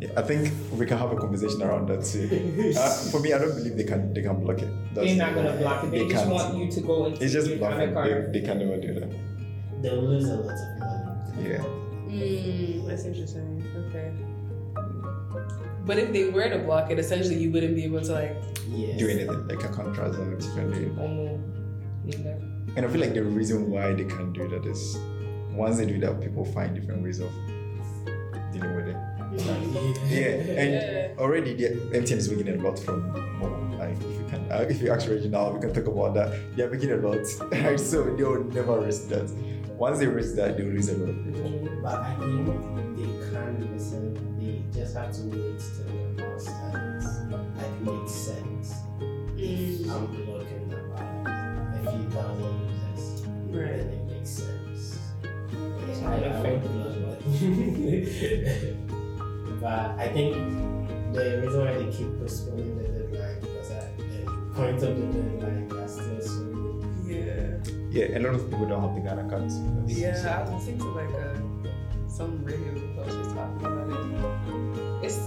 Yeah, I think we can have a conversation around that too. Uh, for me, I don't believe they can they can block it. They're not gonna block it. They, They just can't. want you to go into It's just your bluffing. kind They, they can never do that. They'll lose a lot of money. Yeah. Mm, I see what you're saying. Okay. But if they were to block it, essentially you wouldn't be able to like Yes. Do anything like a contract or differently. almost you know. And I feel like the reason why they can't do that is once they do that, people find different ways of dealing with it. Yeah, and Yeah. already the MTN is making a lot from home. Like if you can, uh, if you ask Reginald, we can talk about that. They are making a lot, right? So they will never risk that. Once they risk that, they will lose a lot of people. But I think they can listen. They just have to wait till the law stands. Like makes sense. Mm. I'm looking about a few thousand users. Right. Then it makes sense. It's Yeah, not I, I affect- would love it. but I think the reason why they keep postponing the deadline because at the point of the deadline, they're still so Yeah. Yeah, a lot of people don't have the Ghana cards. Yeah, I was listening to like a some radio post was talking about it. It's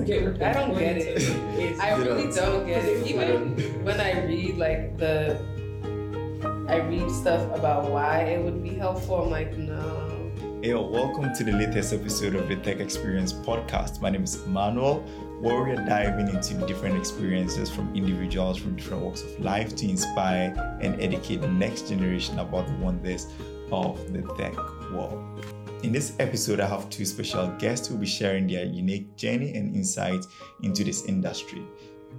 I don't get, I don't get it. I really don't. don't get it. Even when I read like the I read stuff about why it would be helpful, I'm like, no. Hey, welcome to the latest episode of the Tech Experience podcast. My name is Manuel, where we are diving into different experiences from individuals from different walks of life to inspire and educate the next generation about the wonders of the tech world. In this episode, I have two special guests who will be sharing their unique journey and insights into this industry.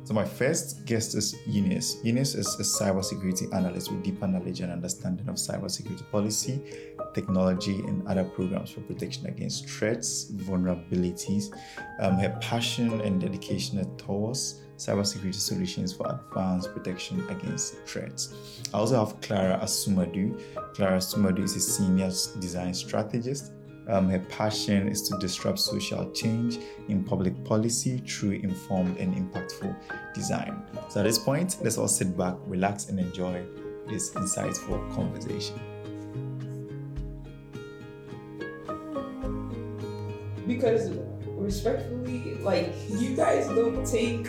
So my first guest is Eunice. Eunice is a cybersecurity analyst with deeper knowledge and understanding of cybersecurity policy, technology, and other programs for protection against threats, vulnerabilities. Um, her passion and dedication towards cybersecurity solutions for advanced protection against threats. I also have Clara Asumadu. Clara Asumadu is a senior design strategist. Um, her passion is to disrupt social change in public policy through informed and impactful design. So at this point, let's all sit back, relax, and enjoy this insightful conversation. Because respectfully, like you guys don't take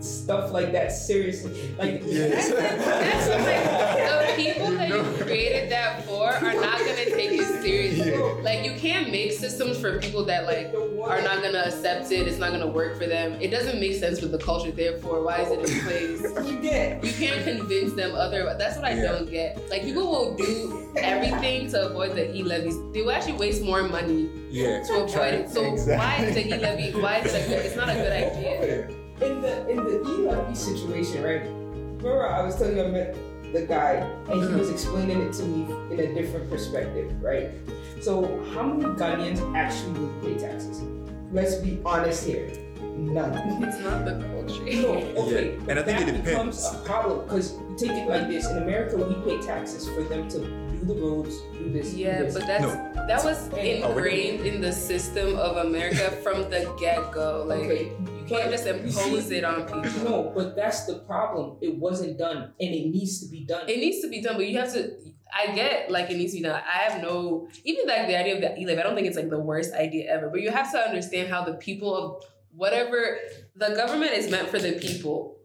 stuff like that seriously. Like Yes. That's what like, the people that You you created that for are not gonna take it seriously. Yeah. Like you can't make systems for people that like are not gonna accept it. It's not gonna work for them. It doesn't make sense with the culture. Therefore, why is it in place? you get. You can't convince them other. That's what I Yeah. don't get. Like people will do everything to avoid the e levies. They will actually waste more money Yeah. to avoid it. So why is the e levy? Why is it? A good, it's not a good idea. In the in the ELP situation, right? Remember I was telling you I met the guy and he was explaining it to me in a different perspective, right? So how many Ghanaians actually would pay taxes? Let's be honest here. None. It's not the culture. No, okay. Yeah, and I think that it becomes a problem because you take it like this: in America, we pay taxes for them to do the roads, do this, do Yeah, this. but that's No. that was Oh, ingrained in the system of America from the get go. Like okay, you can't just impose it on people. no, but that's the problem. It wasn't done, and it needs to be done. It needs to be done, but you have to. I get like it needs to be done. I have no even like the idea of the i don't think it's like the worst idea ever. But you have to understand how the people of whatever the government is meant for the people.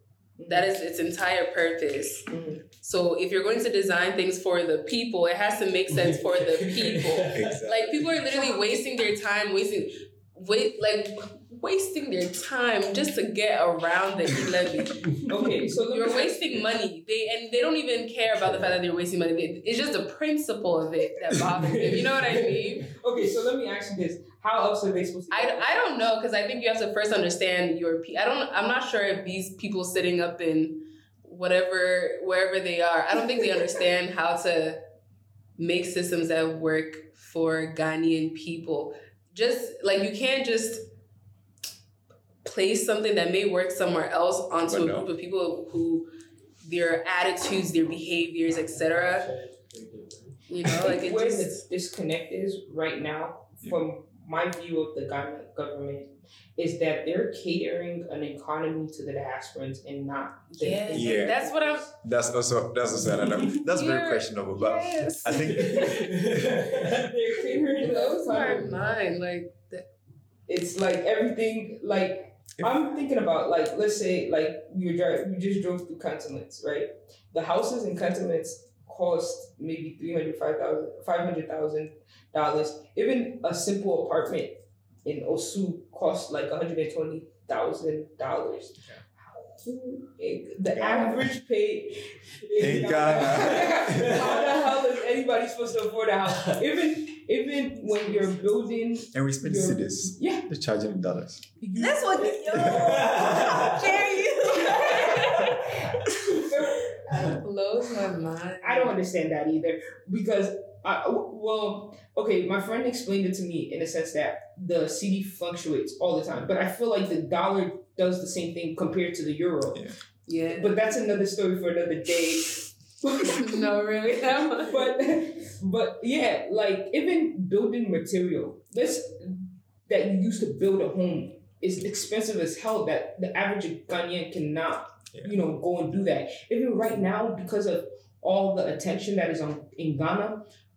That is its entire purpose. Mhm. So if you're going to design things for the people, it has to make sense for the people. Exactly. Like people are literally wasting their time, wasting wait like wasting their time just to get around the levy. Okay, so You're wasting money. They and they don't even care about the fact that they're wasting money. It's just the principle of it that bothers them. You know what I mean? Okay, so let me ask you this: How else are they supposed to? I, I don't know because I think you have to first understand your. I don't. I'm not sure if these people sitting up in whatever wherever they are. I don't think they understand how to make systems that work for Ghanaian people. Just like you can't just place something that may work somewhere else onto But a group of people who their attitudes, their behaviors, etc. You know, like it where just the disconnect is right now, from my view of the government, is that they're catering an economy to the diasporans and not the yeah, Yeah. That's what I'm. That's also that's also another that's very You're- questionable, but Yes. I think they're catering It the blows my mind. Like, th- It's like everything like If- I'm thinking about like let's say like you drive you just drove through cantonments, right? The houses in cantonments cost maybe three hundred five thousand five hundred thousand dollars. Even a simple apartment in Osu costs like one hundred and twenty thousand dollars. The average pay In Ghana. How the hell is anybody supposed to afford a house? Even even when you're building, And we spend your- cities. yeah, They're charging in dollars. you- That's what. Yo, how dare you? Blows my mind. I don't understand that either because uh, I well okay my friend explained it to me in a sense that the cedi fluctuates all the time but I feel like the dollar does the same thing compared to the euro Yeah. Yeah. but that's another story for another day no, really. That much. but but yeah like even building material this that you used to build a home is expensive as hell that the average Ghanaian cannot Yeah. you know go and do that even right now because of all the attention that is on in Ghana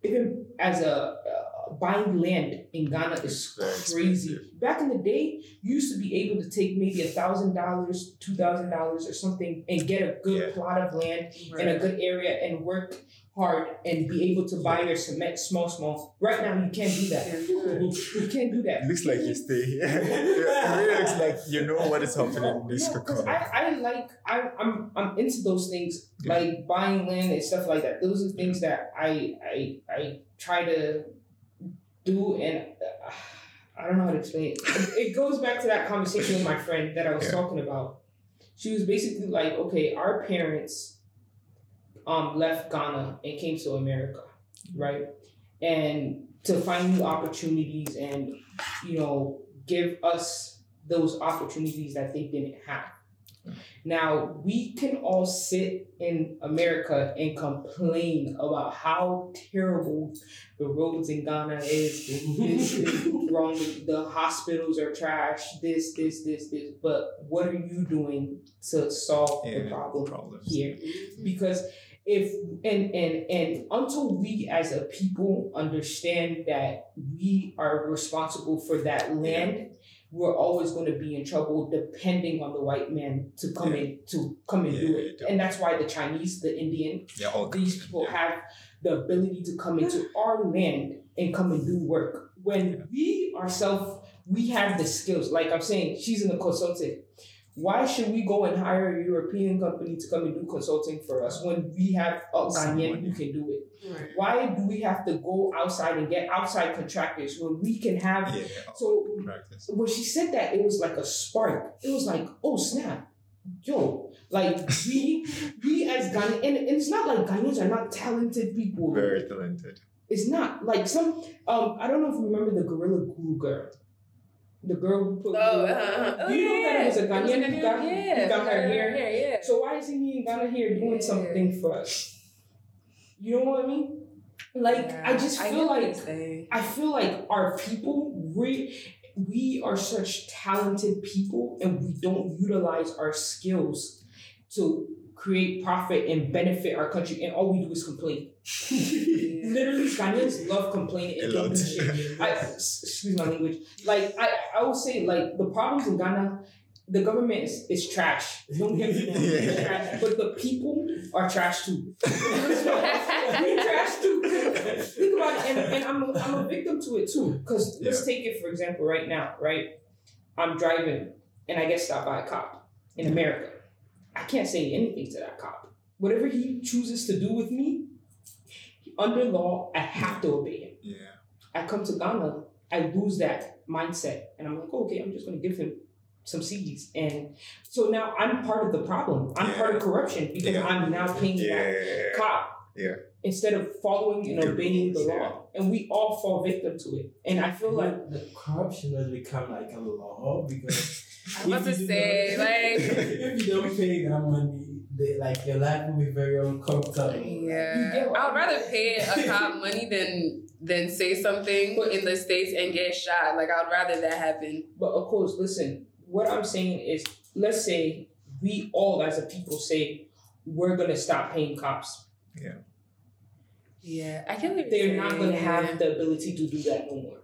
even as a uh, buying land in Ghana is crazy back in the day you used to be able to take maybe a thousand dollars two thousand dollars or something and get a good Yeah. plot of land in a good area and work hard and be able to buy your cement small, small. Right now, you can't do that. You can't do that. It looks like you stay here. it really looks like you know what is happening in this No, 'cause economy. I, I like I I'm I'm into those things Yeah. like buying land and stuff like that. Those are things that I I I try to do and uh, I don't know how to explain it. It goes back to that conversation with my friend that I was Yeah. talking about. She was basically like, okay, our parents um left Ghana and came to America, right? And to find new opportunities and you know give us those opportunities that they didn't have. Now we can all sit in America and complain about how terrible the roads in Ghana is. This is wrong. The hospitals are trash. This, this, this, this. But what are you doing to solve the problem problems. here? Mm-hmm. Because if and and and until we as a people understand that we are responsible for that land we're always going to be in trouble depending on the white man to come in to come and do it. yeah. and that's why the chinese the indian Yeah, all these people yeah. have the ability to come into our land and come and do work. When we ourselves we have the skills. Like i'm saying she's in the consulting. Why should we go and hire a European company to come and do consulting for us when we have a Ghanaian who can do it? Right. Why do we have to go outside and get outside contractors when we can have? Yeah, So practice. when she said that, it was like a spark. It was like, oh snap, yo, like we we as Ghanaians, and, and it's not like Ghanaians are not talented people. Very talented. It's not like some. Um, I don't know if you remember the Gorilla Glue girl. The girl who put. Oh, glue- uh-huh. oh, Do you know yeah. that it was a Ghanaian who got- yeah. who got her her hair? hair, yeah. So why isn't he in Ghana here doing Yeah. something for us? You know what I mean? Like I just feel get like. I feel like our people we we are such talented people and we don't utilize our skills to create profit and benefit our country and all we do is complain. Yeah. Literally Ghanaians love complaining and A don't lot. do shit. I, s- excuse my language. Like I, I would say, like the problems in Ghana, the government is, is trash. Don't get me wrong, it's Yeah. trash. But the people are trash too. we trash too. Think about it, and, and I'm a, I'm a victim to it too. Because let's take it for example, right now, right? I'm driving and I get stopped by a cop in America. I can't say anything to that cop. Whatever he chooses to do with me, under law, I have to obey him. Yeah. I come to Ghana, I lose that mindset, and I'm like, oh, okay, I'm just gonna give him some cedis, and so now I'm part of the problem. I'm part of corruption because Yeah. I'm now paying that cop Yeah. instead of following and The obeying the rules, law, and we all fall victim to it. And I feel like the corruption has become like a law because I'm about to if you do say, not- like, if you don't pay that money, they, like your life will be very uncomfortable. Yeah. I would rather pay a cop money than than say something in the states and get shot. Like I'd rather that happen. But of course, listen, what I'm saying is, let's say we all as a people say we're gonna stop paying cops. Yeah, Yeah, I can't. They're not gonna have the ability to do that no more.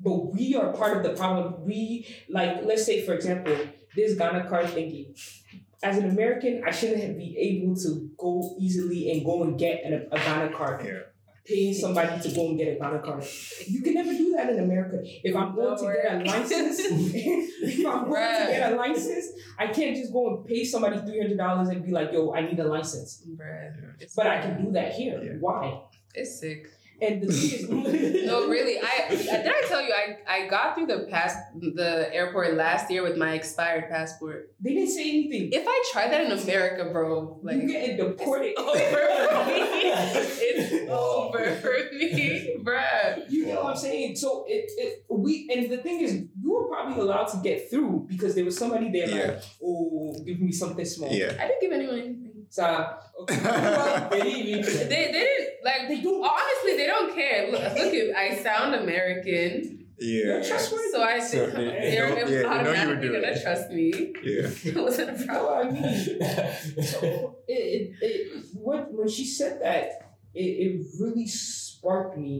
but we are part of the problem. We like, let's say for example, this Ghana card thingy. As an American, I shouldn't be able to go easily and go and get an, a Ghana card. Yeah. Paying somebody to go and get a Ghana card. You can never do that in America. If I'm going to get a license, if I'm going to get a license, I can't just go and pay somebody three hundred dollars and be like, "Yo, I need a license." Bruh. But I can do that here. Yeah. Why? It's sick. And the thing No, really. I did I tell you I, I got through the pass the airport last year with my expired passport. they didn't say anything. If I tried that in America, bro, like you getting deported. it's over for me. It's over oh. for me, bruh. You know what I'm saying? So it, it we and the thing is, you were probably allowed to get through because there was somebody there Yeah. like, oh, give me something small. Yeah. I didn't give anyone anything. So okay. well, They didn't even They, they didn't like they do. honestly they don't care. Look, look at I sound American, Yeah. Trustworthy. so I think they- they they're know- yeah, they know you would automatically it. gonna trust me. Yeah. It wasn't a problem. what I mean? So it, it, it what when she said that, it, it really sparked me.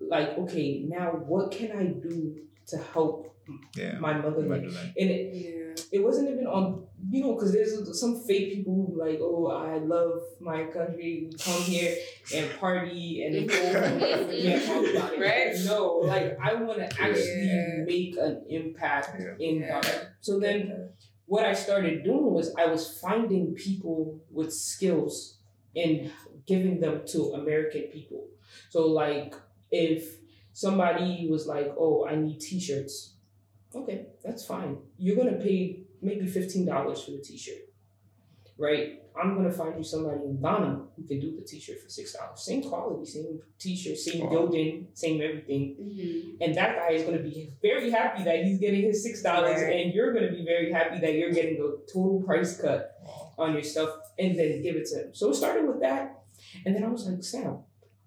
Like, okay, now what can I do to help Yeah. my motherland? Motherland. And it, Yeah. it wasn't even on you know because there's some fake people who like oh i love my country come here and party and then go home and forget all about it. Right. no like i want to actually Yeah. make an impact Yeah. in Yeah. Ghana. so then what i started doing was i was finding people with skills and giving them to american people so like if somebody was like oh i need t-shirts okay that's fine you're gonna pay maybe $15 for the t-shirt right i'm gonna find you somebody in ghana who can do the t-shirt for $6 same quality same t-shirt same Wow. building same everything Mhm. and that guy is going to be very happy that he's getting his $6 Right. and you're going to be very happy that you're getting a total price cut Wow. on your stuff and then give it to him so it started with that and then i was like sam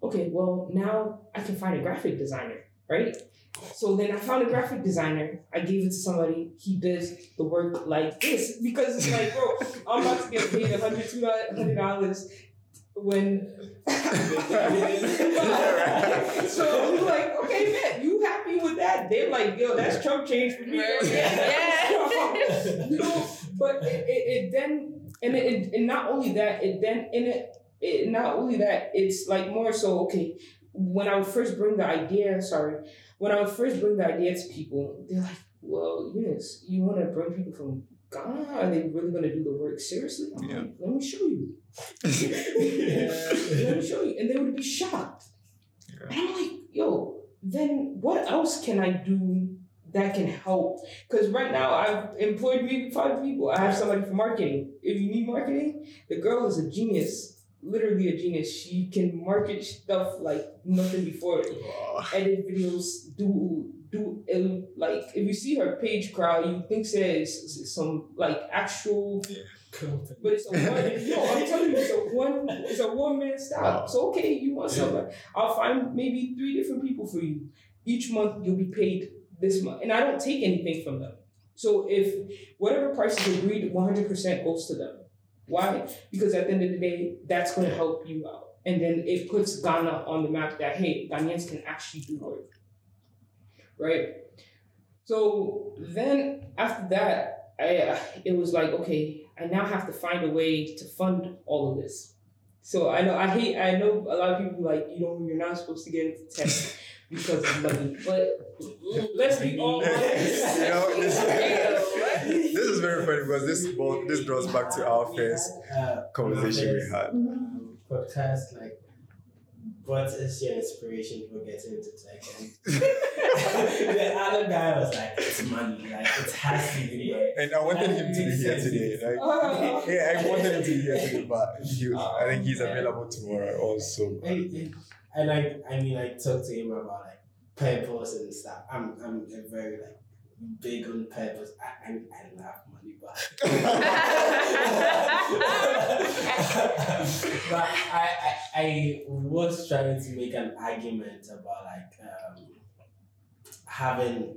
okay well now i can find a graphic designer right so then I found a graphic designer. I gave it to somebody. He does the work like this because it's like, bro, I'm about to get paid a hundred, two hundred dollars when. so we're like, okay, man, you happy with that? They're like, yo, that's Trump change for me. Yeah. you know, but it, it, it then and it, it, and not only that, it then in it, it not only that, it's like more so okay. When I would first bring the idea, sorry, when I would first bring the idea to people, they're like, "Well, yes, you want to bring people from Ghana? Are they really going to do the work seriously?" I'm Yeah. like, "Let me show you. Let me show you," and they would be shocked. Yeah. And I'm like, "Yo, then what else can I do that can help?" Because right now I've employed maybe five people. I have somebody for marketing. If you need marketing, the girl is a genius. Literally a genius. She can market stuff like nothing before Wow. edit videos, do do uh, like if you see her page crowd, you think there's some like actual, Yeah. but it's a one. no, I'm telling you, it's a one. It's a one man style. Wow. So okay, you want somebody? I'll find maybe three different people for you. Each month you'll be paid this month, and I don't take anything from them. So if whatever price is agreed, 100 percent goes to them. Why? Because at the end of the day, that's going to help you out. And then it puts Ghana on the map that, hey, Ghanaians can actually do work. Right? So then after that, I, uh, it was like, okay, I now have to find a way to fund all of this. So I know I hate I know a lot of people like you know you're not supposed to get into tech because of money, but let's be all you honest. know, this, this is very funny because this ball, this draws back to our first uh, conversation we had. um, podcast like what is your inspiration for getting into tech? And the other guy was like, it's money, like it has to be money. And I wanted him to be here today. Like, Uh, yeah, I wanted him to be here today, but he, I think he's available tomorrow also. And and I, I mean, I talked to him about like purpose and stuff. I'm, I'm a very like big on purpose. I, I, I love money, but but I, I, I was trying to make an argument about like um, having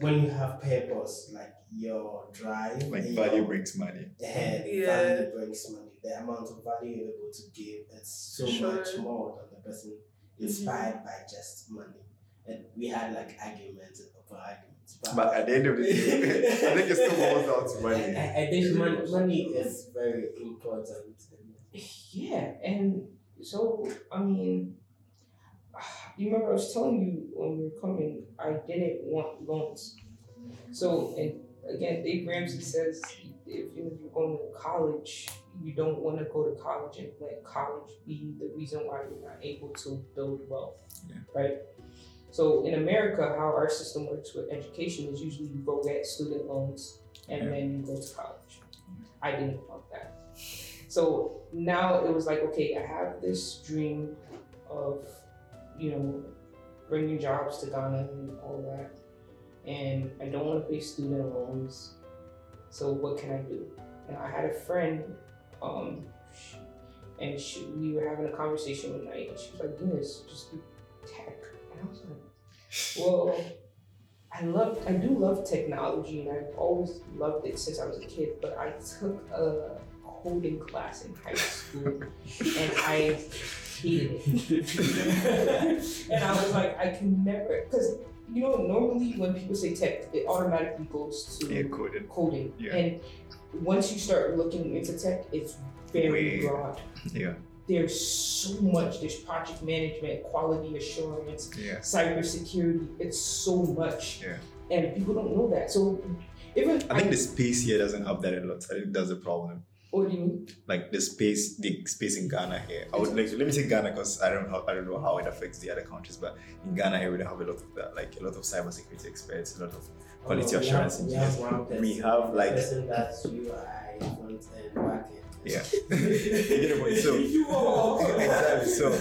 when you have purpose, like your drive, Like and value brings money. and Yeah. value brings money. The amount of value you're able to give is so Sure. much more than the person mm-hmm. inspired by just money. and we had like arguments over arguments. But at the end of the day, I think it still boils down to money. I, I think money, money is very important. Yeah, and so I mean, you remember I was telling you when we were coming, I didn't want loans. So and again, Dave Ramsey says if you know, if you're going to college, you don't want to go to college and let college be the reason why you're not able to build wealth. Yeah. Right. So in America, how our system works with education is usually you go get student loans and Yeah. then you go to college. I didn't want that. So now it was like, okay, I have this dream of, you know, bringing jobs to Ghana and all that. And I don't want to pay student loans. So what can I do? And I had a friend, um, and she, we were having a conversation one night, and she was like, "Eunice, just do tech." And I was like, "Well, I love, I do love technology, and I've always loved it since I was a kid. But I took a coding class in high school, and I hated it. and I was like, I can never, because you know, normally when people say tech, it automatically goes to Yeah, coded. coding. Yeah. And once you start looking into tech, it's very broad. Yeah. There's so much. There's project management, quality assurance, Yeah. cybersecurity. It's so much. Yeah. And people don't know that. So even I think the space here doesn't have that a lot. I think that's a problem. What do you mean? Like the space, the space in Ghana here. I would like let me say Ghana because I don't know, I don't know how it affects the other countries, but in Ghana here we don't have a lot of that. Like a lot of cybersecurity experts, a lot of Quality oh, we assurance have, we engineers. have one person. We have, like- person that's UI front and back end. Yeah. You get the. So exactly. So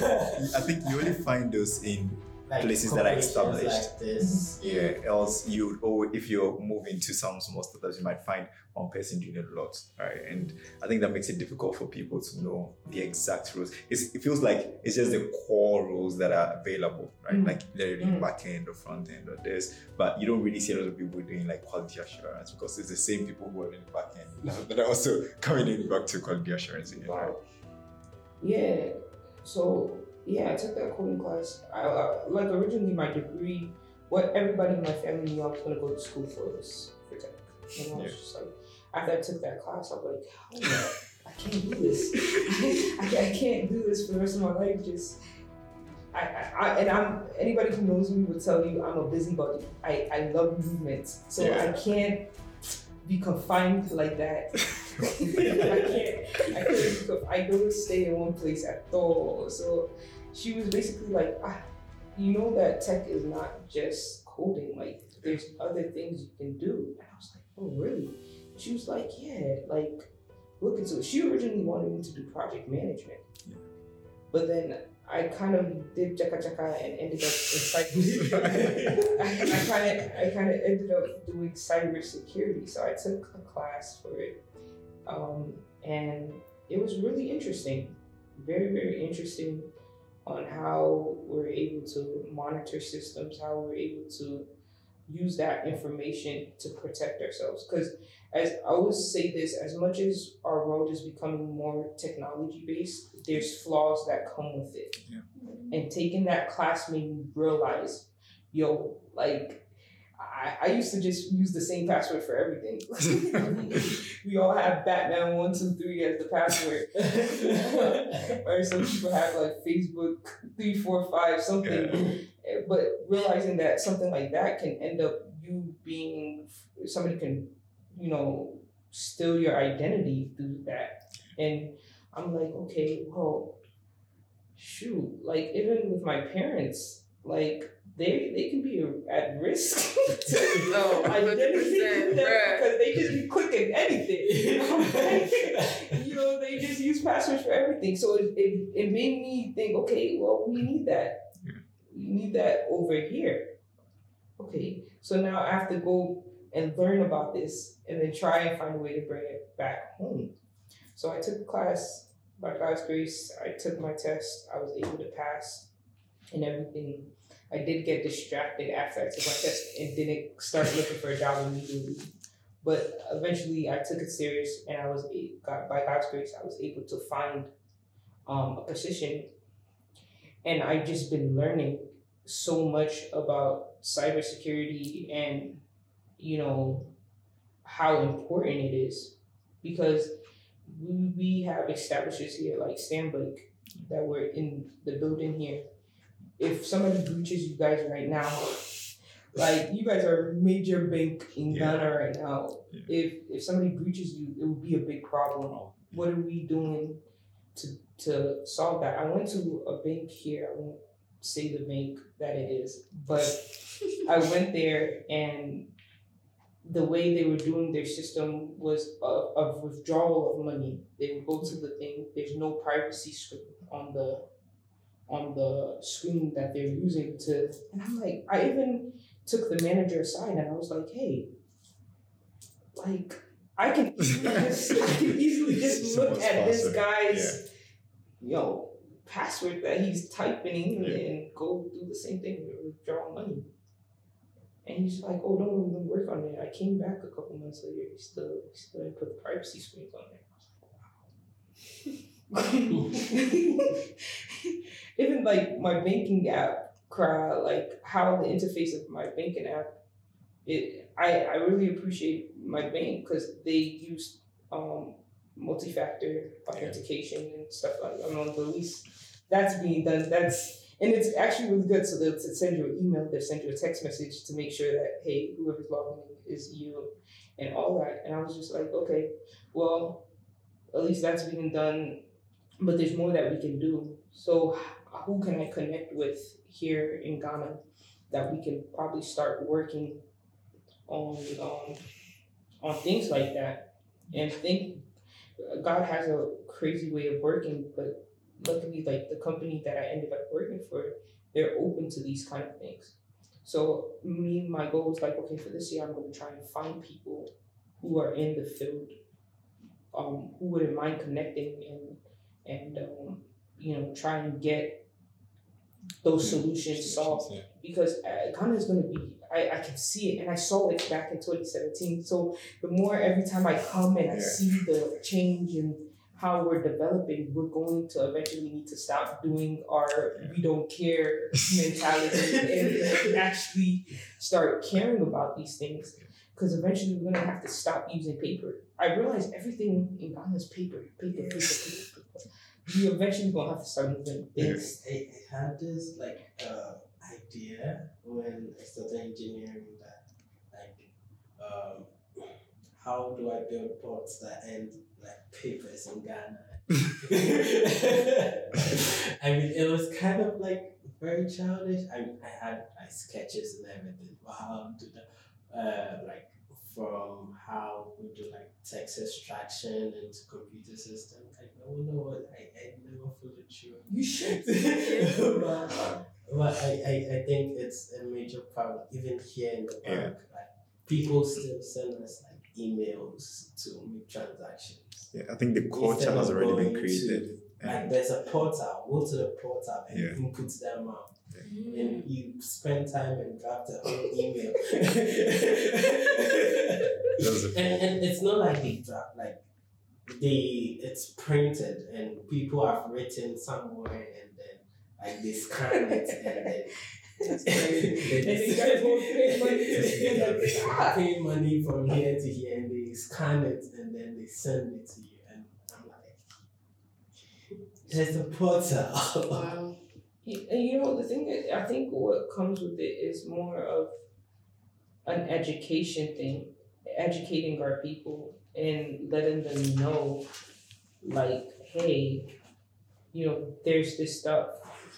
I think you only find those in like places that are established. Like this. yeah. Else you or if you're moving to some small startups, you might find one person doing a lot, right? And I think that makes it difficult for people to know the exact rules. It's, it feels like it's just the core rules that are available, right? Mm. Like literally Mm. back end or front end or this, but you don't really see a lot of people doing like quality assurance because it's the same people who are in the back end that are also coming in back to quality assurance again, right? Yeah. So yeah, I took that coding class. I, uh, like originally my degree, what everybody in my family knew I was gonna go to school for was for tech. And I was Yeah. just like, after I took that class, I was like, oh, I can't do this. I, I can't do this for the rest of my life. Just. I, I, I, and I'm anybody who knows me would tell you I'm a busybody. I, I love movement, so Yeah. I can't be confined like that. I can't. I couldn't I don't stay in one place at all. So she was basically like, ah, you know that tech is not just coding. Like there's other things you can do. And I was like, oh really? She was like, yeah, like look into it. She originally wanted me to do project management, Yeah. but then I kind of did jaka jaka and ended up in cyber. I kind of I kind of ended up doing cybersecurity. So I took a class for it, um, and it was really interesting, very very interesting, on how we're able to monitor systems, how we're able to use that information to protect ourselves. Because as I always say this, as much as our world is becoming more technology based, there's flaws that come with it. Yeah. And taking that class made me realize, yo, like I, I used to just use the same password for everything. we all have Batman one two three as the password, or some people have like Facebook three four five something. Eh, but realizing that something like that can end up you being somebody can, you know, steal your identity through that, and I'm like, okay, well, shoot, like even with my parents, like they they can be at risk to Oh, identity 100%, theft bruh. because they just be clicking anything. you know, they just use passwords for everything. So it, it, it made me think, okay, well, we need that. We need that over here. Okay, so now I have to go and learn about this and then try and find a way to bring it back home. So I took class by God's grace. I took my test. I was able to pass and everything. I did get distracted after I took my test and didn't start looking for a job immediately. But eventually, I took it serious, and I was by God's grace, I was able to find um, a position, and I've just been learning so much about cybersecurity and you know how important it is because we, have establishments here like Stanbic that were in the building here. If somebody breaches you guys right now, like you guys are a major bank in Yeah. Ghana right now. Yeah. If if somebody breaches you, it would be a big problem. What are we doing to to solve that? I went to a bank here. I won't say the bank that it is, but I went there and the way they were doing their system was of, of withdrawal of money. They would go to the thing. There's no privacy on the on the screen that they're using to. And I'm like, I even took the manager aside and I was like, hey, like I can easily just, can easily just look much at this guy's, you know, password that he's typing Yeah. and go do the same thing with withdraw money. And he's like, oh, don't even work on it. I came back a couple months later. He still, he still didn't put the privacy screens on there. I was like, wow. Even like my banking app, cry like how the interface of my banking app, it I, I really appreciate my bank because they use um multi-factor authentication and stuff like that. I mean, at least that's being done. That's and it's actually really good. So they'll send you an email, they'll send you a text message to make sure that hey, whoever's logging in is you and all that. And I was just like, okay, well, at least that's being done. But there's more that we can do. So who can I connect with here in Ghana that we can probably start working on um, on things like that? And think God has a crazy way of working, but luckily, like the company that I ended up working for, they're open to these kind of things. So me, my goal is like, okay, for this year, I'm going to try and find people who are in the field, um, who wouldn't mind connecting and and um, you know try and get those solutions solved Yeah. because uh, Ghana is going to be. I, I can see it, and I saw it back in 2017. So the more every time I come and I Yeah. see the change and how we're developing, we're going to eventually need to stop doing our we don't care mentality and actually start caring about these things. Because eventually we're gonna have to stop using paper. I realize everything in Ghana is paper, paper, paper, paper, paper. We eventually gonna have to start moving things. I, I had this like uh, idea when I started engineering that like um, how do I build ports that end like papers in Ghana? I mean, it was kind of like very childish. I I had like sketches and everything. How to the uh like from how we do like text extraction into computer systems. I don't know what I, I never followed through. You should. but but I, I, I think it's a major problem even here in the Yeah. bank. Like people still send us like emails to make transactions. Yeah, I think the culture has already been going to- created. Like there's a portal, go to the portal and Yeah. input them out. Mm. And you spend time and draft a whole email. And, and it's not like they draft like they it's printed and people have written somewhere and then like they scan it and then And they gotta pay money to get it. Pay money from here to here and they scan it and then they send it to you and I'm like there's a portal. Wow. And you know the thing is, I think what comes with it is more of an education thing, educating our people and letting them know, like, hey, you know, there's this stuff,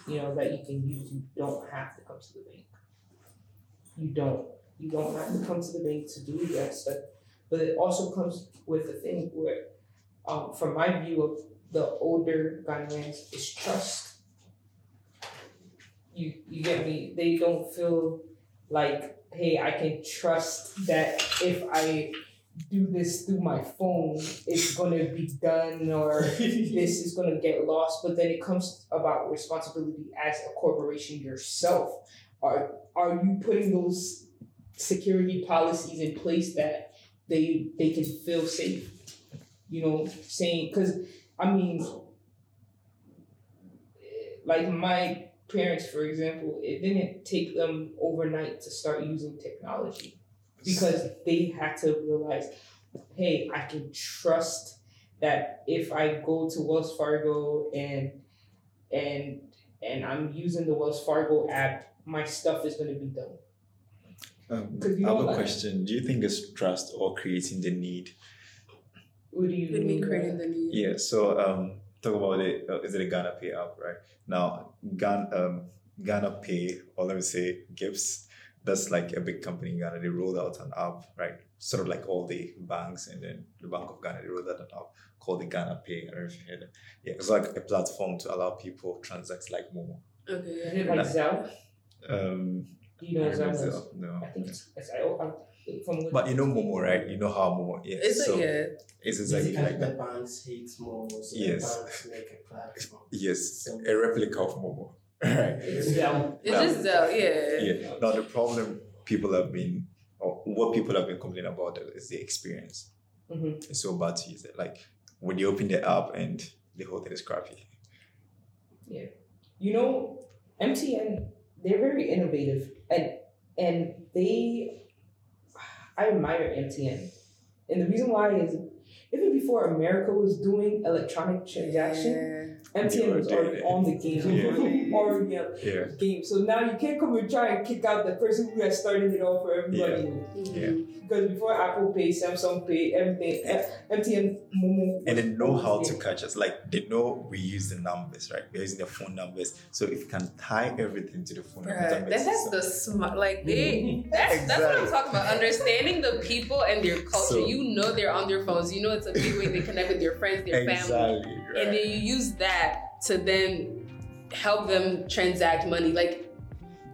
you know, that you can use. You don't have to come to the bank. You don't. You don't have to come to the bank to do that stuff. But it also comes with the thing where, um, from my view of the older Ghanaians, is trust you you get me? They don't feel like hey i can trust that if i do this through my phone it's going to be done or this is going to get lost. But then it comes about responsibility as a corporation yourself. Are are you putting those security policies in place that they they can feel safe? You know saying because i mean like my parents, for example, it didn't take them overnight to start using technology because they had to realize, hey, I can trust that if I go to Wells Fargo and and and I'm using the Wells Fargo app, my stuff is going to be done. Um, 'Cause you I have know, a like- question. Do you think it's trust or creating the need? What do you With me mean creating the need. Yeah. So um, talk about it. Uh, is it a Ghana Pay app, right? Now, Ghana um, Ghana Pay, or let me say GhIPSS. That's like a big company in Ghana. They rolled out an app, right? Sort of like all the banks, and then the Bank of Ghana. They rolled out an app called the Ghana Pay. I don't know if you heard it. Yeah, it's like a platform to allow people transact like Momo. Okay. Is Yeah. like Zelle? Um, Do you know Zelle don't is? know. No. I think it's, it's I, I, from what But you know Momo, right? You know how Momo is. It's so like yeah. it's exactly Basically, like the that. banks hate Momo, so Yes. the banks make a platform. Yes, So- a replica of Momo. Right. It's Zelle. It's Yeah. just Zelle, yeah. Yeah. Now the problem people have been, or what people have been complaining about is the experience. Mhm. It's so bad to use it. Like when you open the app and the whole thing is crappy. Yeah. You know, MTN, they're very innovative and and they I admire MTN. And the reason why is even before America was doing electronic transaction, MTN was already on the game. already on Yeah. the game. So now you can't come and try and kick out the person who has started it all for everybody. Mhm. Because before Apple Pay, Samsung Pay, everything, eh, MTN, Momo. And they know how to catch us. Like they know we use the numbers, right? We're using the phone numbers. So if you can tie everything to the phone numbers, that Bruh, that's the smart, like they. That's that's what I'm talking about. Understanding the people and their culture. So- you know they're on their phones. You know it's a big way they connect with their friends, their family, exactly. and then you use that to then help them transact money. Like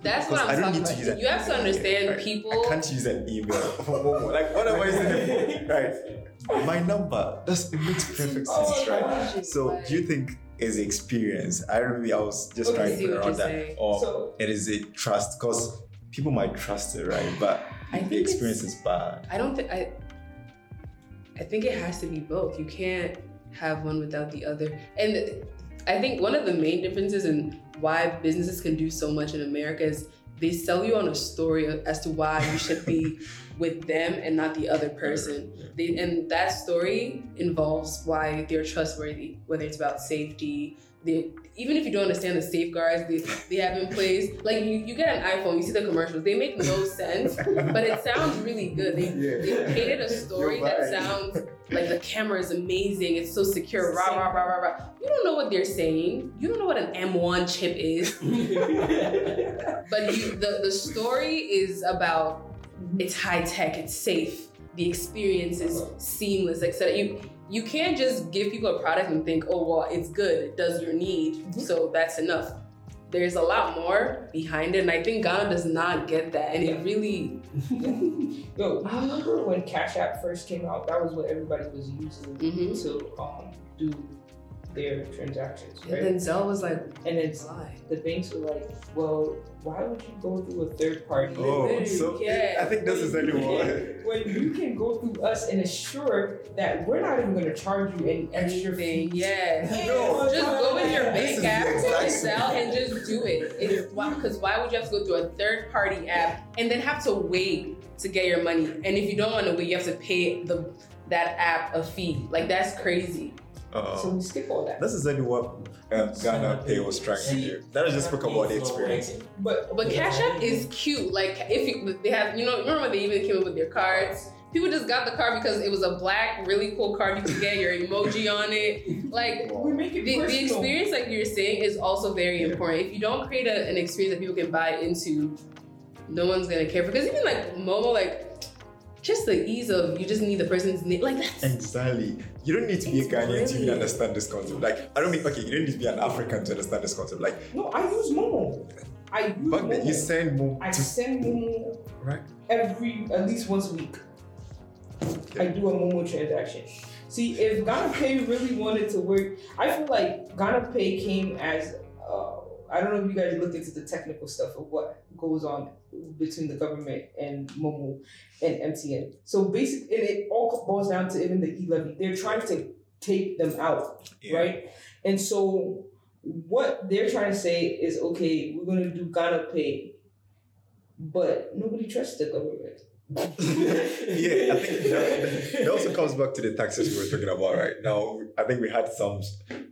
that's what Because I I'm don't talking about. use you have to understand right? people. I can't use an email for Momo. Like what am I using it for? Right. My number. That's it makes oh, perfect Oh sense, right? gosh. So do you think is experience? I remember I was just Okay, trying to put what around that. saying. Or So it is a trust because people might trust it, right? But I think the experience is bad. I don't think I. I think it has to be both. You can't have one without the other. And I think one of the main differences in why businesses can do so much in America is they sell you on a story as to why you should be with them and not the other person. They, and that story involves why they're trustworthy, whether it's about safety. They, even if you don't understand the safeguards they, they have in place, like you, you get an iPhone, you see the commercials, they make no sense, but it sounds really good. They, they painted a story that sounds like the camera is amazing, it's so secure, rah, rah, rah, rah, rah. You don't know what they're saying. You don't know what an M1 chip is. But you, the, the story is about it's high tech, it's safe, the experience is seamless, etc. You you can't just give people a product and think, oh well, it's good, it does your need, so that's enough. There's a lot more behind it, and I think Ghana does not get that, and it really Yo, you remember when Cash App first came out? That was what everybody was using Mhm. to um, do their transactions, Right? And then Zelle was like, And then why? the banks were like, well, why would you go through a third party? Oh, so Yeah. I think this is anymore. When you can go through us and assure that we're not even going to charge you any extra Anything, fees. yeah. No. Just go with your bank app, exact and sell, and just do it. It's why because why would you have to go through a third party app and then have to wait to get your money? And if you don't want to wait, you have to pay the that app a fee. Like that's crazy. So Uh, we skip all that. this is exactly what um, Ghana Pay was trying to do. That was just spoke about the experience. But But Cash App is cute. Like if you, they have, you know, remember they even came up with their cards? People just got the card because it was a black, really cool card. You could get your emoji on it. Like we make it the, the experience like you're saying is also very Yeah. important if you don't create a, an experience that people can buy into no one's gonna care because even like momo like just the ease of you just need the person's name like that. Exactly. You don't need to be a It's Ghanaian to even understand this concept. Like, I don't mean, okay, you don't need to be an African to understand this concept. Like, No, I use Momo. I use back Momo. then, you send more I to. send Momo Right. every at least once a week. I do a Momo transaction. See, if Ghana Pay really wanted to work, I feel like Ghana Pay came as uh, I don't know if you guys looked into the technical stuff of what goes on between the government and Momo and MTN. So basically, and it all boils down to even the e levy. They're trying to take them out Yeah. right? And so what they're trying to say is okay, we're gonna do Ghana Pay, but nobody trusts the government. yeah, I think that, that also comes back to the taxes we were talking about right now. I think we had some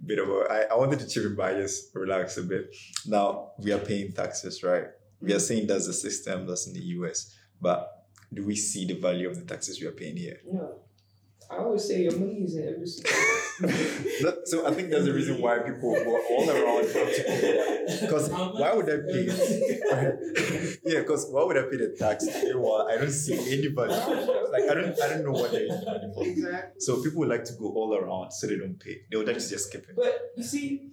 bit of a. I, I wanted to chip in just relax a bit. Now we are paying taxes, right? We are saying that's the system that's in the US, but do we see the value of the taxes we are paying here? No. I always say your money is in every single so I think that's the reason why people go all around because why would I pay? yeah, because why would I pay the tax? Meanwhile, I don't see anybody. Like I don't, I don't know what they're using money for. Exactly. So people would like to go all around so they don't pay. They would actually just skip it. But you see,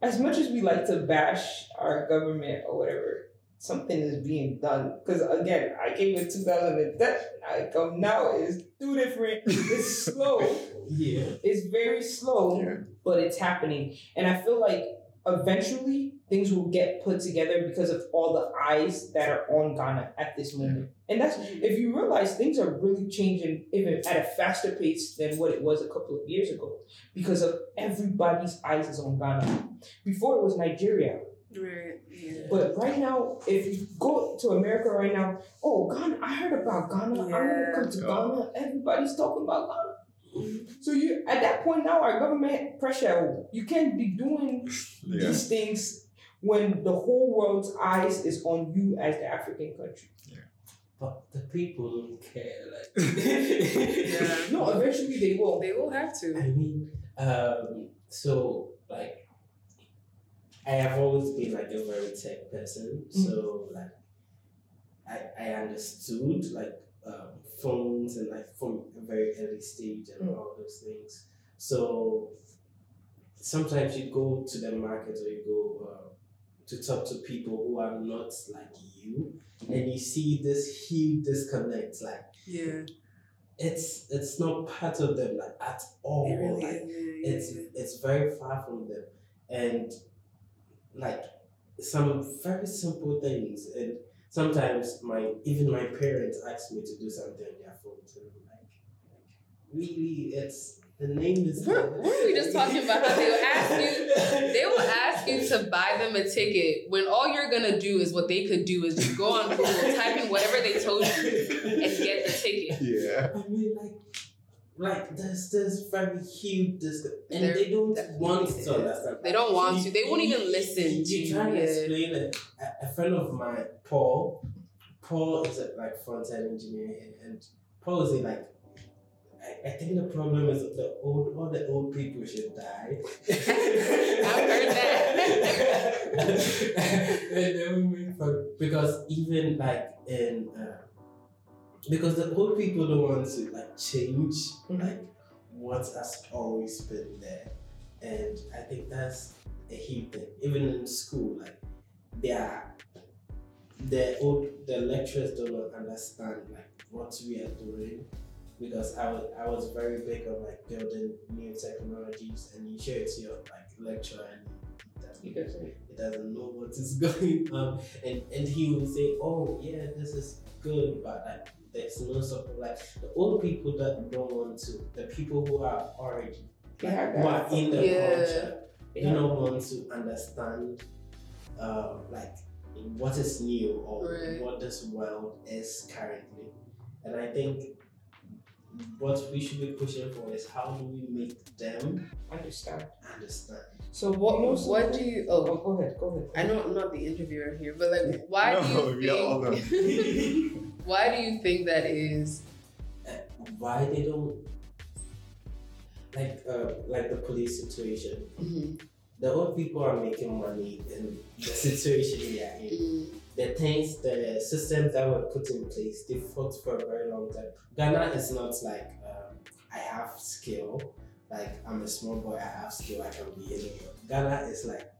as much as we like to bash our government or whatever, something is being done. Because again, I came in 2010. I come now is too different. It's slow. yeah. It's very slow, Yeah. but it's happening. And I feel like eventually things will get put together because of all the eyes that are on Ghana at this moment. And that's if you realize things are really changing even at a faster pace than what it was a couple of years ago because of everybody's eyes is on Ghana. Before it was Nigeria. Right. Yeah. But right now, if you go to America right now, oh Ghana, I heard about Ghana. I want to come to Yeah. Ghana. Everybody's talking about Ghana. So you at that point now, our government pressure. You can't be doing Yeah. these things when the whole world's eyes is on you as the African country. Yeah. But the people don't care. Like, Yeah. No, eventually they will. They will have to. I mean, um, so like, I have always been like a very tech person. So like, I I understood like um, phones and like from a very early stage and Mm. all those things. So sometimes you go to the market or you go uh, to talk to people who are not like you, and you see this huge disconnect. Like Yeah. it's it's not part of them like at all. It really like, is. It's it's very far from them and like some very simple things. And sometimes my even my parents ask me to do something on their phone and I'm like, like really it's the name is Weren't- weren't we just talking about? How they will ask you- They will ask you to buy them a ticket when all you're gonna do is what they could do is just go on Google, type in whatever they told you, and get the ticket. Yeah. I mean like like there's this very huge dis- and There they don't want to understand They don't want You- to. They won't even listen you, to you try to explain it. A, a friend of mine, Paul, Paul is a like front end engineer, and, Paul is a, like, I, I think the problem is that the old all the old people should die. I've heard that. and then we because even like in. Uh, because the old people don't want to like change Mhm. like what has always been there. And i think that's a huge thing. Even in school like they are the old the lecturers do not understand like what we are doing. Because I was I was very big on like building new technologies and you show it to your like lecturer and doesn't, he doesn't know what is going on and and he will say oh yeah this is good but like there's no support like the old people that don't want to the people who are already Yeah, who are in the Yeah. culture Yeah. do not want to understand uh, like what is new or Right. what this world is currently. And I think what we should be pushing for is how do we make them Understand. understand? So what? most of What do you? Oh, Oh, go ahead. Go ahead. I know I'm not the interviewer here, but like, why No, do we are all you think? why do you think that is? Uh, why they don't like uh, like the police situation. Mhm. The old people are making money in the situation we are in. Mm, the things, the systems that were put in place, they fought for a very long time. Ghana is not like um, I have skill, like I'm a small boy, I have skill, I can be anywhere. Ghana is like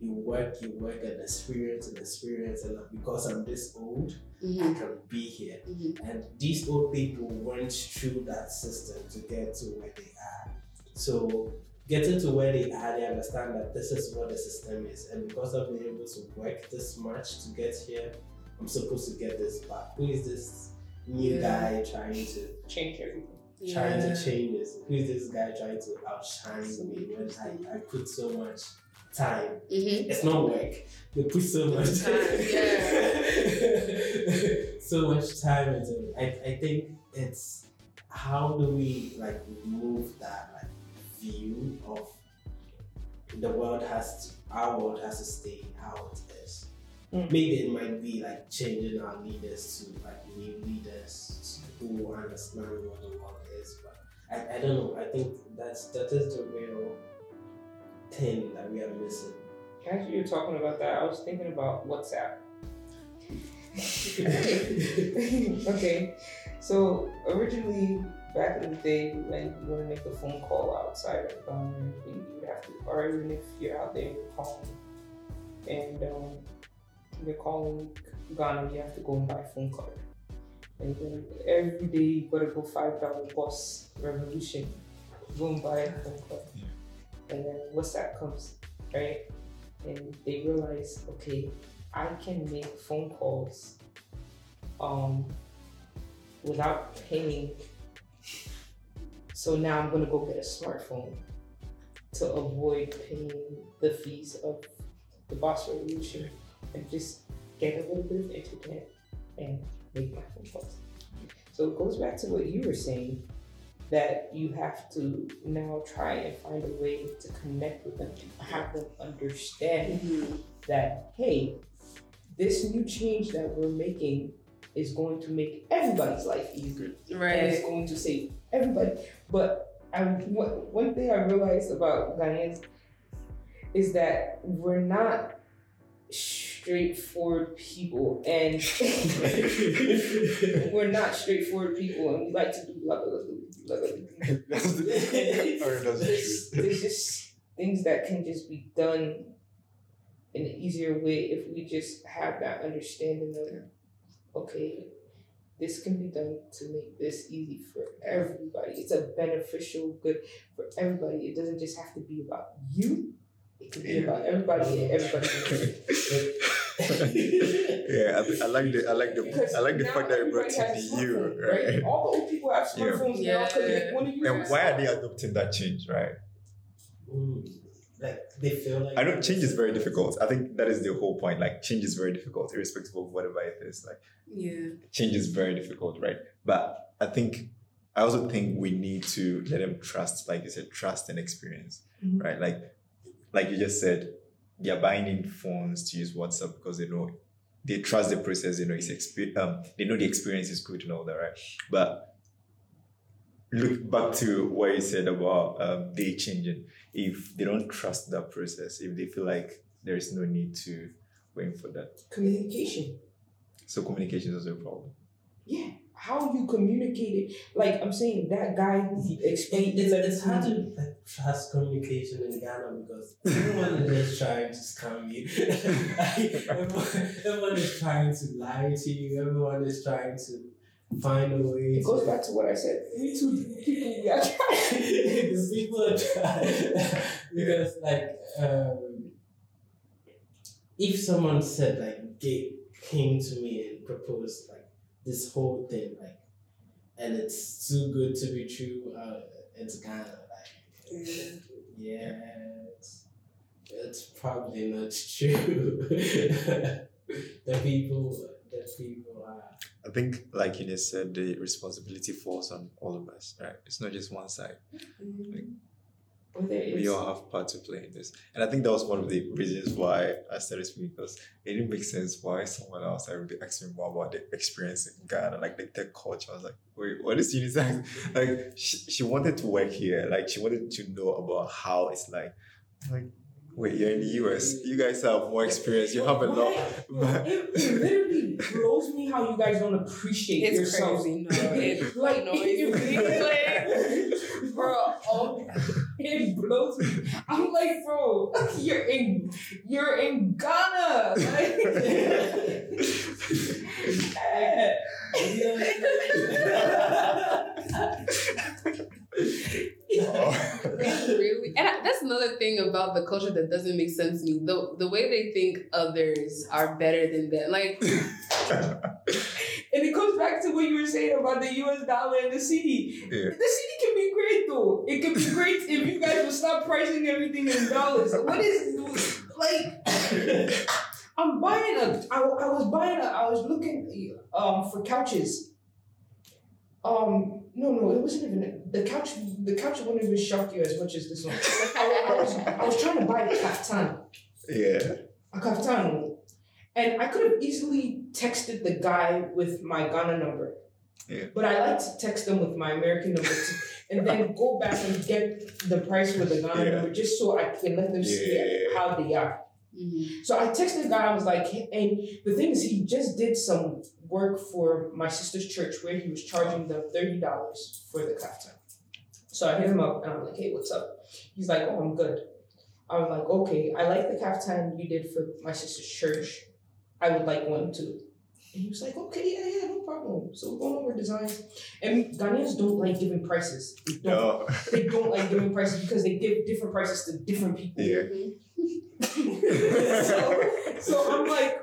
you work, you work and experience and experience, and because I'm this old, I mhm, can be here. mhm. And these old people went through that system to get to where they are. So getting to where they are, they understand that this is what the system is. And because I've been able to work this much to get here, I'm supposed to get this back. Who is this new Yeah. guy trying to Change everything. Trying to change this? Who is this guy trying to outshine me when I, I put so much time. Mm-hmm. It's not work. They put so much Time, so much time into it. I, I think it's how do we like remove that like view of the world has to our world has to stay how it is. Mm. Maybe it might be like changing our leaders to like new leaders who understand what the world is, but I, I don't know. I think that's that is the real thing that we are missing. As you were talking about that, I was thinking about WhatsApp. okay, so originally back in the day when you want to make a phone call outside of Ghana, you would have to, or even if you're out there and you're calling, and um, you're calling Ghana, you have to go and buy phone card. And then every day you gotta go five dollar Boss Revolution, go and buy a phone card. And then WhatsApp comes, right? And they realize, okay, I can make phone calls um without paying. So now I'm gonna go get a smartphone to avoid paying the fees of the Boss Revolution and just get a little bit of internet and make my phone calls. So it goes back to what you were saying that you have to now try and find a way to connect with them to have them understand Mm-hmm. that hey, this new change that we're making is going to make everybody's life easier and Right. it's going to save everybody. But I, one one thing I realized about Ghanaians is that we're not straightforward people, and we're not straightforward people, and we like to do blah blah blah blah blah. blah. That's the- or that's the There's, there's just things that can just be done in an easier way if we just have that understanding of okay, this can be done to make this easy for everybody. It's a beneficial good for everybody. It doesn't just have to be about you. It can be about everybody and everybody. yeah, I, I like the I like the Because I like the fact that it brought to the you, smartphones, right? All the old people have Yeah. smartphones now because they Yeah. want to And it. why are they adopting that change, right? Mm. Like they feel like I know change is very difficult. I think that is the whole point. Like change is very difficult, irrespective of whatever it is. Like Yeah. change is very difficult, right? But I think I also think we need to let them trust, like you said, trust and experience, Mhm. right? Like, like you just said, they're buying in phones to use WhatsApp because they know they trust the process. They know it's exp- um, they know the experience is good and all that, right? But look back to what you said about um, they changing. If they don't trust that process, if they feel like there is no need to wait for that, Communication. so communication is also a problem. Yeah. How you communicate it. Like I'm saying, that guy who explained it's, it it's hard to like, trust communication in Ghana because everyone is just trying to scam you. Everyone, everyone is trying to lie to you. Everyone is trying to find a way. It goes back to what I said. People we are trying. people are trying because like um, if someone said like gay came to me and proposed like this whole thing like and it's too good to be true uh, it's Ghana like it's, it's probably not true the people the people are I think, like Eunice said, the responsibility falls on all of us, right? It's not just one side. Mm-hmm. Whether We all have part to play in this. And I think that was one of the reasons why I started speaking because it didn't make sense why someone else I would be asking me more about the experience in Ghana, like the tech culture. I was like, wait, what is Eunice? Like, she, she wanted to work here. Like, she wanted to know about how it's like. Like, wait, you're in the US. You guys have more experience. You have a lot. Why? It, it literally blows me how you guys don't appreciate It's yourselves. crazy. No, it like annoys it, me. bro. Oh, it blows me. I'm like, bro, you're in, you're in Ghana. Oh. really, and I, that's another thing about the culture that doesn't make sense to me. The the way they think others are better than them, like And it comes back to what you were saying about the US dollar and the cedi. Yeah. The cedi can be great though. It could be great if you guys would stop pricing everything in dollars. What is like? I'm buying a. I, I was buying a. I was looking um for couches. Um, no, no, it wasn't even the couch. The couch wouldn't even shock you as much as this one. I, I was, I was trying to buy a kaftan, Yeah. a kaftan, and I could have easily texted the guy with my Ghana number. Yeah. But I like to text them with my American number too, and then go back and get the price for the Ghana Yeah. number just so I can let them see Yeah. how they are. Mhm. So I texted the guy. I was like, and the thing is, he just did some work for my sister's church where he was charging them thirty dollars for the kaftan. So I hit him up and I'm like, hey, what's up? He's like, oh, I'm good. I was like, okay, I like the kaftan you did for my sister's church. I would like one too. And he was like, okay, yeah, yeah, no problem. So we're going over designs. And Ghanaians don't like giving prices. They don't. No. They don't like giving prices because they give different prices to different people. Yeah. So, so I'm like,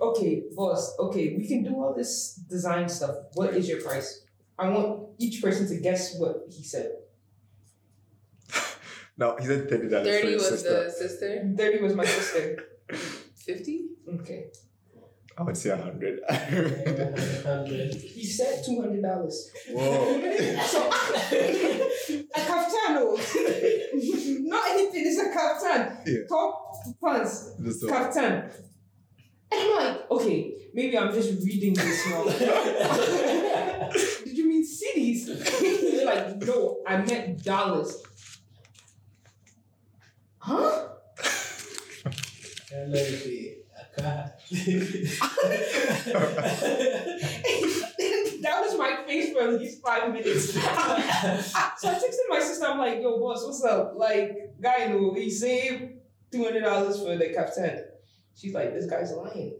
okay, boss, okay, we can do all this design stuff. What is your price? I want each person to guess what he said. No, he said thirty dollars for Thirty his was sister. the sister. 30 was my sister. Fifty. Okay. I would say a hundred. Hundred. He said $200. Whoa. so, a kaftano. Not anything, it's a kaftan. Yeah. Top pants, Just so- kaftan. And I'm like, okay, maybe I'm just reading this wrong. Did you mean cedis? He's like, no, I meant dollars. Huh? And let me see. That was my face for at least five minutes. so I texted my sister, I'm like, yo, boss, what's up? Like, guy, no, he saved $200 for the captain. She's like, this guy's lying.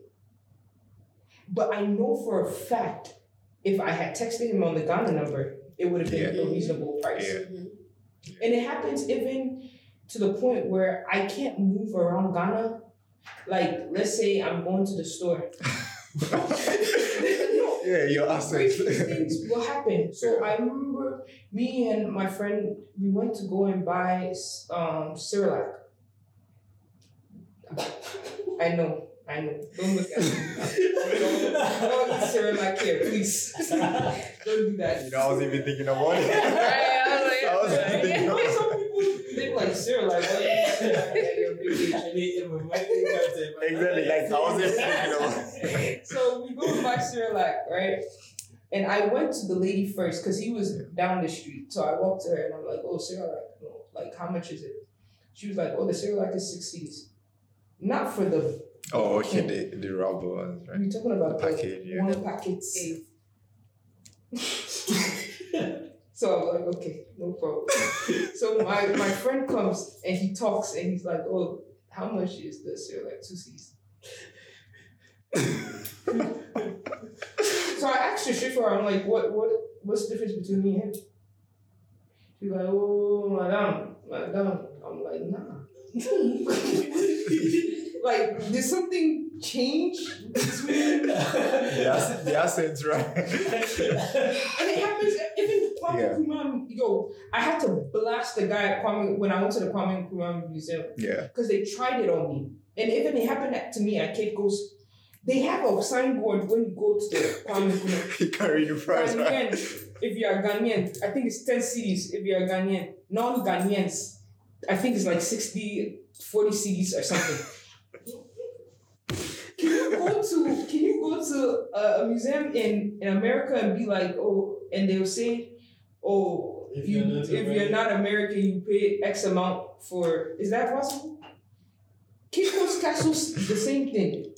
But I know for a fact, if I had texted him on the Ghana number, it would have been Yeah. a reasonable price. Yeah. And it happens even to the point where I can't move around Ghana. Like, let's say I'm going to the store. no, yeah, your assets. things will happen. So I remember me and my friend, we went to go and buy um Cerelac. I know, I know. Don't look at me. Don't, don't here, please. don't do that. you know, I was even thinking about it. Right, I was like, I was right. thinking some people think like? Why you eat Cerelac at your big age? I need to remind you guys Exactly, like, I was even thinking about so we go and buy Cerelac, right? And I went to the lady first because he was down the street. So I walked to her and I'm like, oh, Cerelac, like, how much is it? She was like, oh, the Cerelac is 60s. Not for the, Oh, okay, the, the rubber ones, right? we're talking about The package, yeah. one packets. Eight. So I'm like, okay, no problem. so my, my friend comes and he talks and he's like, oh, how much is the like Two C's. So I asked her straight for I'm like, what what what's the difference between me and him? She's like, oh madam, madam. I'm like, nah. like, did something change between the, ass- the assets, right? and it happens even Kwame Yeah. Nkrumah, yo, I had to blast the guy at Kwame when I went to the Kwame Nkrumah Museum yeah. because they tried it on me. And even it happened to me at Cape Coast. They have a signboard when you go to the Kwame Nkrumah. He carried the price, right? Ghanaian, if you are Ghanaian, I think it's 10 cedis if you are Ghanaian. Non Ghanaians, I think it's like 60, 40 cedis or something. Can you go to can you go to a, a museum in, in America and be like, oh, and they'll say, oh, If you, you're not if you're American. not American, you pay X amount for. Is that possible? Cape Coast Castle's the same thing.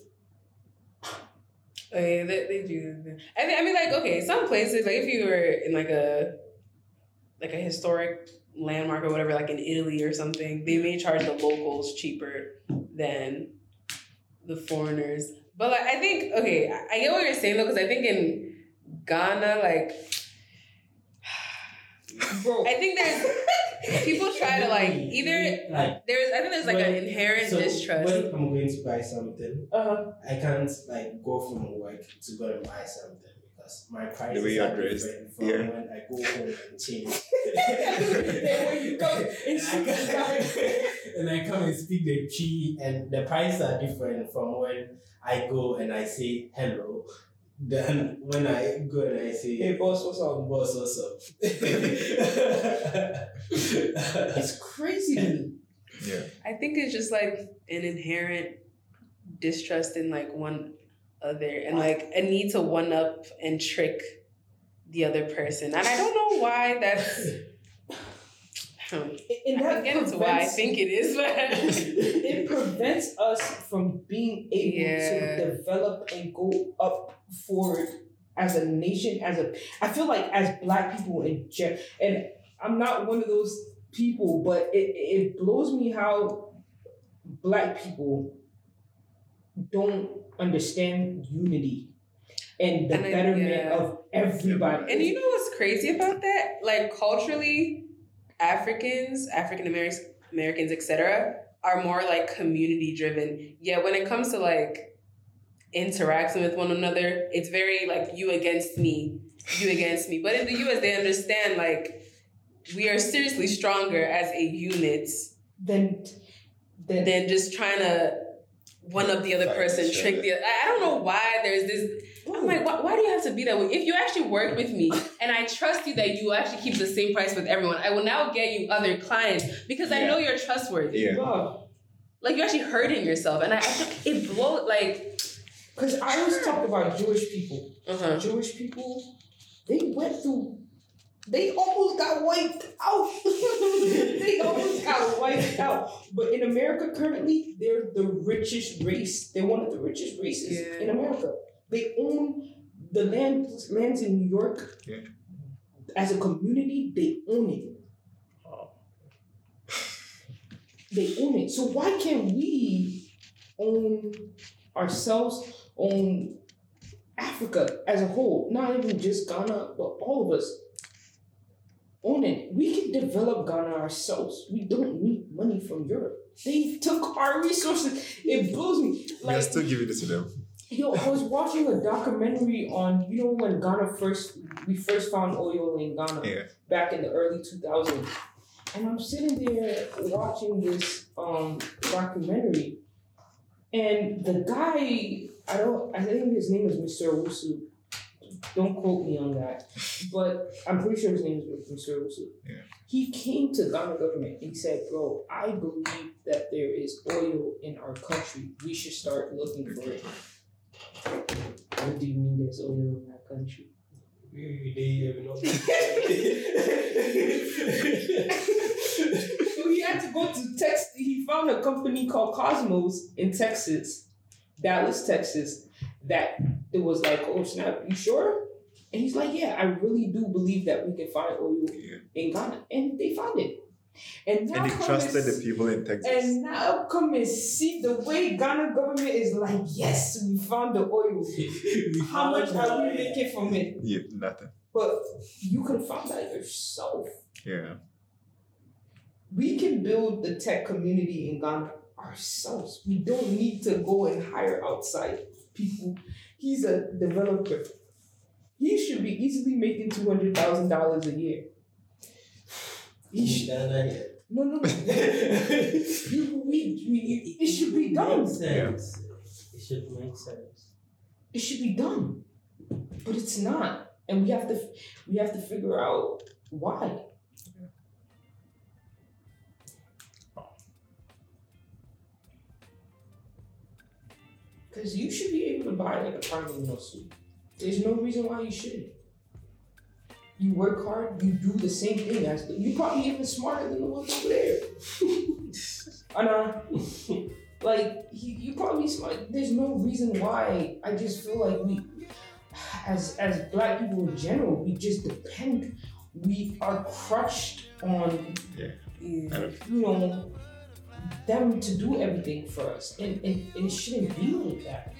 Oh, yeah, they, they do. I think I mean like okay, some places like if you were in like a like a historic landmark or whatever, like in Italy or something, they may charge the locals cheaper than the foreigners. But like I think okay, I I get what you're saying though, because I think in Ghana, like Bro, I think there's people try to like either like there's I think there's like an inherent so distrust. When I'm going to buy something, uh, I can't like go from work to go and buy something because my prices way you're dressed, different from yeah. when I go home and change. Then you come and, I come, and I come and speak the Twi, and the prices are different from when I go and I say hello. Then when I go and I say Hey boss, what's up? boss, what's up? It's crazy. Yeah. I think it's just like an inherent distrust in like one other and like a need to one up and trick the other person. And I don't know why that's. And I that can get into why I think it is, but it prevents us from being able Yeah. to develop and go up forward as a nation as a i feel like as black people in gen and i'm not one of those people but it, it blows me how black people don't understand unity and the And I- betterment yeah. of everybody And you know what's crazy about that? Like culturally, Africans, African Americans, Americans, etc., are more like community driven. Yet when it comes to like interacting with one another, it's very like you against me, you against me. But in the US, they understand like we are seriously stronger as a unit than then than just trying to one up the other Fight person, each trick the. I I don't know why there's this I'm like, why, why do you have to be that way? If you actually work with me and I trust you that you actually keep the same price with everyone, I will now get you other clients because I know you're trustworthy. Yeah. Wow. Like you're actually hurting yourself, and I, I think it blow like. Because I always talk about Jewish people. Uh-huh. Jewish people, they went through, they almost got wiped out. they almost got wiped out. But in America currently, they're the richest race. They're one of the richest races Yeah. in America. They own the land lands in New York. Yeah. As a community, they own it. They own it. So why can't we own ourselves, own Africa as a whole, not even just Ghana, but all of us. on it. We can develop Ghana ourselves. We don't need money from Europe. They took our resources. It blows me. We are still giving it to them. yo, I was watching a documentary on, you know, when Ghana first, we first found oil in Ghana Yeah. back in the early 2000s. And I'm sitting there watching this um, documentary, and the guy, I don't, I think his name is Mr. Wusu. Don't quote me on that, but I'm pretty sure his name is Mr. Owusu. Yeah. He came to Ghana government and he said, "Bro, I believe that there is oil in our country. We should start looking for it." What do you mean there's oil in our country? so he had to go to Texas. He found a company called Kosmos in Texas, Dallas, Texas, that it was like, oh snap, you sure? And he's like, yeah, I really do believe that we can find oil Yeah. in Ghana, and they found it. And now And they trusted and the people in Texas. and now come and see the way Ghana government is like, yes, we found the oil. How much are we making from it? yeah, nothing. But you can find that yourself. Yeah. We can build the tech community in Ghana ourselves. We don't need to go and hire outside people. He's a developer. He should be easily making two hundred thousand dollars a year. He should, no, no, no. You- we- we- it should be done. sense. It should make sense. It should be done, but it's not, and we have to we have to figure out why. Because you should be able to buy like a Parmesan suit. There's no reason why you shouldn't. You work hard, you do the same thing as the, you probably even smarter than the ones over there. I know. like you, you probably smart. There's no reason why. I just feel like we, as as black people in general, we just depend. We are crushed on Yeah. you know them to do everything for us, and and, and it shouldn't be like that.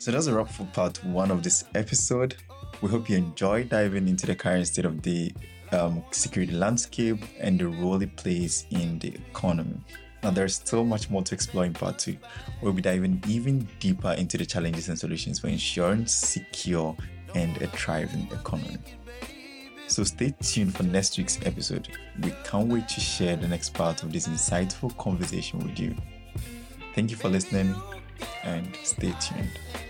So that's a wrap for part one of this episode. We hope you enjoyed diving into the current state of the um, security landscape and the role it plays in the economy. Now, there's still much more to explore in part two. We'll be diving even deeper into the challenges and solutions for ensuring secure and a thriving economy. So stay tuned for next week's episode. We can't wait to share the next part of this insightful conversation with you. Thank you for listening and stay tuned.